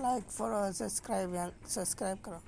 like follow subscribe subscribe करो